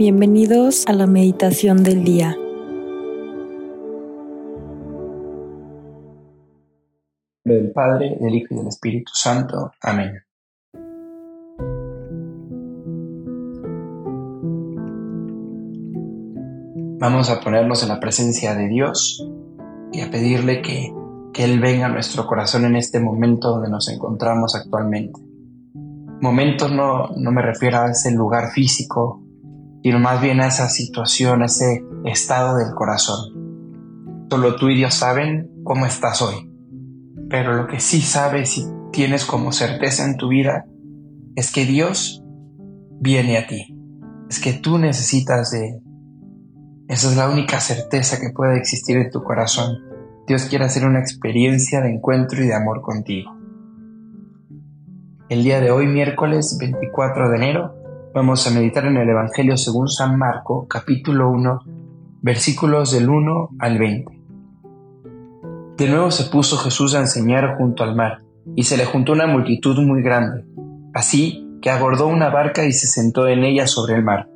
Bienvenidos a la meditación del día. del Padre, del Hijo y del Espíritu Santo. Amén. Vamos a ponernos en la presencia de Dios y a pedirle que, que Él venga a nuestro corazón en este momento donde nos encontramos actualmente. Momento no, no me refiero a ese lugar físico, sino más bien a esa situación, a ese estado del corazón. Solo tú y Dios saben cómo estás hoy. Pero lo que sí sabes y tienes como certeza en tu vida es que Dios viene a ti. Es que tú necesitas de Él esa es la única certeza que puede existir en tu corazón. Dios quiere hacer una experiencia de encuentro y de amor contigo. El día de hoy, miércoles 24 de enero, vamos a meditar en el Evangelio según San Marco, capítulo 1, versículos del 1 al 20. De nuevo se puso Jesús a enseñar junto al mar, y se le juntó una multitud muy grande, así que abordó una barca y se sentó en ella sobre el mar.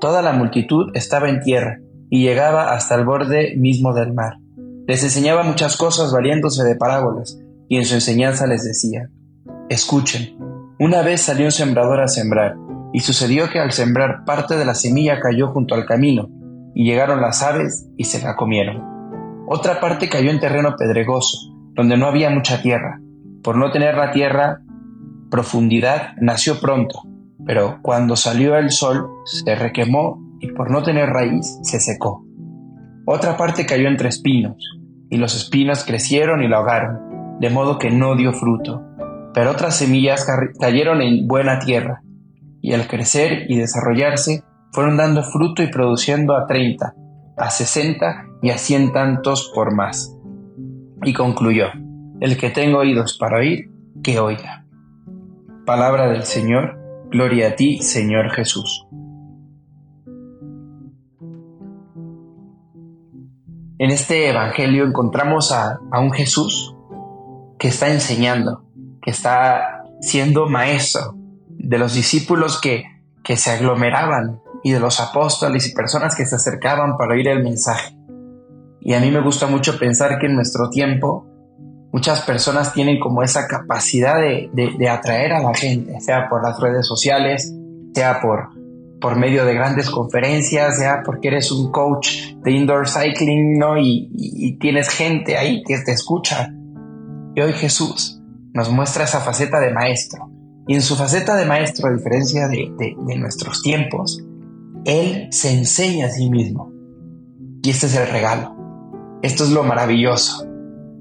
Toda la multitud estaba en tierra, y llegaba hasta el borde mismo del mar. Les enseñaba muchas cosas valiéndose de parábolas, y en su enseñanza les decía, Escuchen, una vez salió un sembrador a sembrar, y sucedió que al sembrar parte de la semilla cayó junto al camino, y llegaron las aves y se la comieron. Otra parte cayó en terreno pedregoso, donde no había mucha tierra. Por no tener la tierra profundidad, nació pronto, pero cuando salió el sol se requemó y por no tener raíz se secó. Otra parte cayó entre espinos, y los espinos crecieron y la ahogaron, de modo que no dio fruto. Pero otras semillas cayeron en buena tierra, y al crecer y desarrollarse fueron dando fruto y produciendo a treinta, a sesenta y a cien tantos por más. Y concluyó, el que tenga oídos para oír, que oiga. Palabra del Señor, gloria a ti, Señor Jesús. En este Evangelio encontramos a, un Jesús que está enseñando, que está siendo maestro de los discípulos que, que se aglomeraban y de los apóstoles y personas que se acercaban para oír el mensaje. Y a mí me gusta mucho pensar que en nuestro tiempo muchas personas tienen como esa capacidad de, de, atraer a la gente, sea por las redes sociales, sea por, por medio de grandes conferencias, ya porque eres un coach de indoor cycling, ¿no? Y, tienes gente ahí que te escucha. Y hoy Jesús nos muestra esa faceta de maestro. Y en su faceta de maestro, a diferencia de, nuestros tiempos, Él se enseña a sí mismo. Y este es el regalo. Esto es lo maravilloso.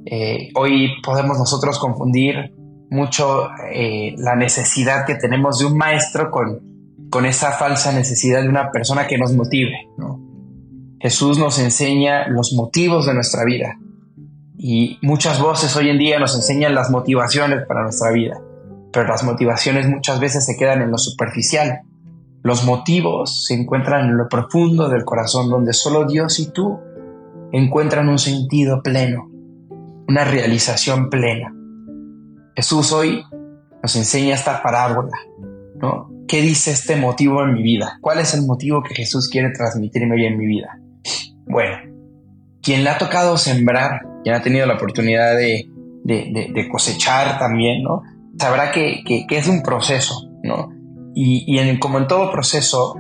Eh, hoy podemos nosotros confundir mucho eh, la necesidad que tenemos de un maestro con, con esa falsa necesidad de una persona que nos motive. Jesús nos enseña los motivos de nuestra vida y muchas voces hoy en día nos enseñan las motivaciones para nuestra vida, pero las motivaciones muchas veces se quedan en lo superficial. Los motivos se encuentran en lo profundo del corazón donde solo Dios y tú encuentran un sentido pleno, una realización plena. Jesús hoy nos enseña esta parábola, ¿no? ¿Qué dice este motivo en mi vida? ¿Cuál es el motivo que Jesús quiere transmitirme hoy en mi vida? Bueno, quien le ha tocado sembrar, quien ha tenido la oportunidad de, cosechar también, ¿no? Sabrá que, es un proceso, ¿no? Y, como en todo proceso,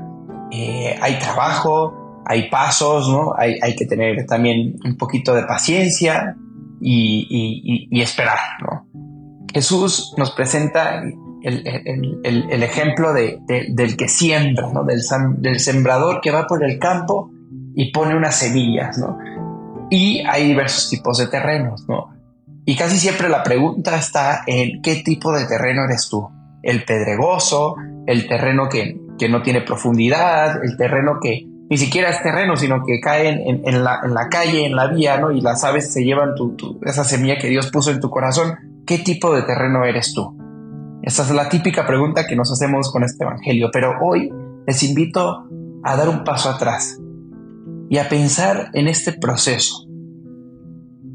eh, hay trabajo, hay pasos, ¿no? Hay, que tener también un poquito de paciencia y, esperar, ¿no? Jesús nos presenta el, ejemplo del que siembra, del, del, sembrador que va por el campo y pone unas semillas, ¿no? Y hay diversos tipos de terrenos, ¿no? Y casi siempre la pregunta está en qué tipo de terreno eres tú. El pedregoso, el terreno que, no tiene profundidad, el terreno que ni siquiera es terreno, sino que cae en, la, calle, en la vía, ¿no? Y las aves se llevan tu, esa semilla que Dios puso en tu corazón. ¿Qué tipo de terreno eres tú? Esa es la típica pregunta que nos hacemos con este Evangelio, pero hoy les invito a dar un paso atrás y a pensar en este proceso.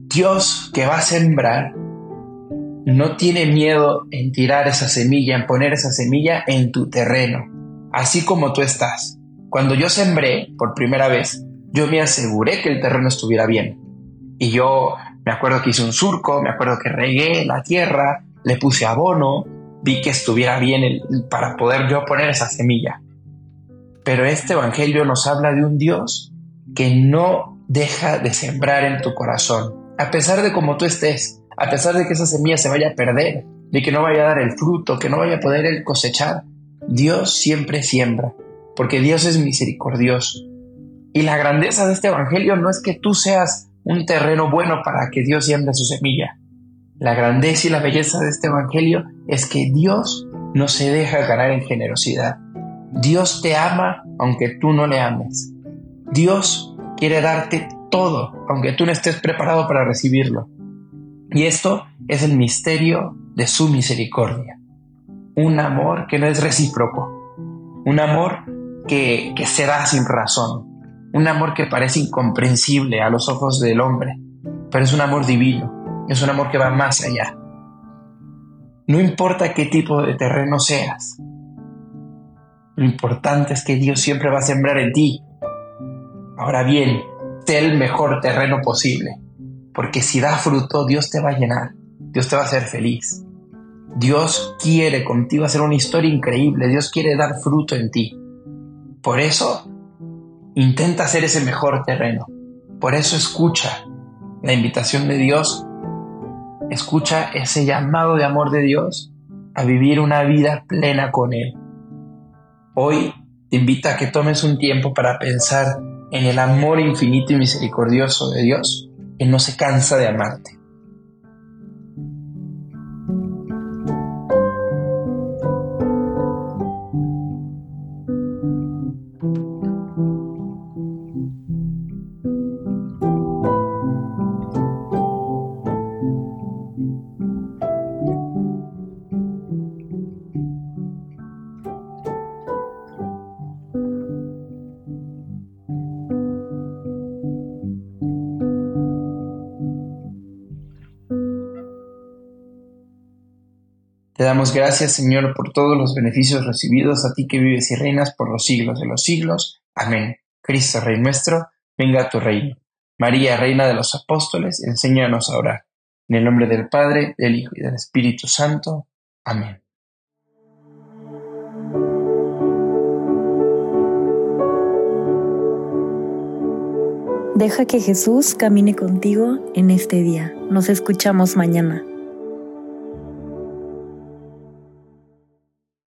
Dios que va a sembrar no tiene miedo en tirar esa semilla, en poner esa semilla en tu terreno, así como tú estás, Cuando yo sembré por primera vez, yo me aseguré que el terreno estuviera bien. Y yo me acuerdo que hice un surco, me acuerdo que regué la tierra, le puse abono, vi que estuviera bien para poder yo poner esa semilla. Pero este Evangelio nos habla de un Dios que no deja de sembrar en tu corazón, a pesar de cómo tú estés, a pesar de que esa semilla se vaya a perder, de que no vaya a dar el fruto, que no vaya a poder cosechar. Dios siempre siembra, porque Dios es misericordioso. Y la grandeza de este Evangelio no es que tú seas un terreno bueno para que Dios siembre su semilla. La grandeza y la belleza de este Evangelio es que Dios no se deja ganar en generosidad. Dios te ama aunque tú no le ames. Dios quiere darte todo aunque tú no estés preparado para recibirlo. Y esto es el misterio de su misericordia. Un amor que no es recíproco. Un amor que, que se da sin razón. Un amor que parece incomprensible a los ojos del hombre. Pero es un amor divino. Es un amor que va más allá. No importa qué tipo de terreno seas. Lo importante es que Dios siempre va a sembrar en ti. Ahora bien, sé el mejor terreno posible porque si da fruto, Dios te va a llenar, Dios te va a hacer feliz. Dios quiere contigo hacer una historia increíble, Dios quiere dar fruto en ti. Por eso, intenta hacer ese mejor terreno. Por eso escucha la invitación de Dios, escucha ese llamado de amor de Dios a vivir una vida plena con Él. Hoy te invita a que tomes un tiempo para pensar en el amor infinito y misericordioso de Dios que no se cansa de amarte. Te damos gracias, Señor, por todos los beneficios recibidos a ti que vives y reinas por los siglos de los siglos. Amén. Cristo, Rey nuestro, venga a tu reino. María, Reina de los Apóstoles, enséñanos a orar. En el nombre del Padre, del Hijo y del Espíritu Santo. Amén. Deja que Jesús camine contigo en este día. Nos escuchamos mañana.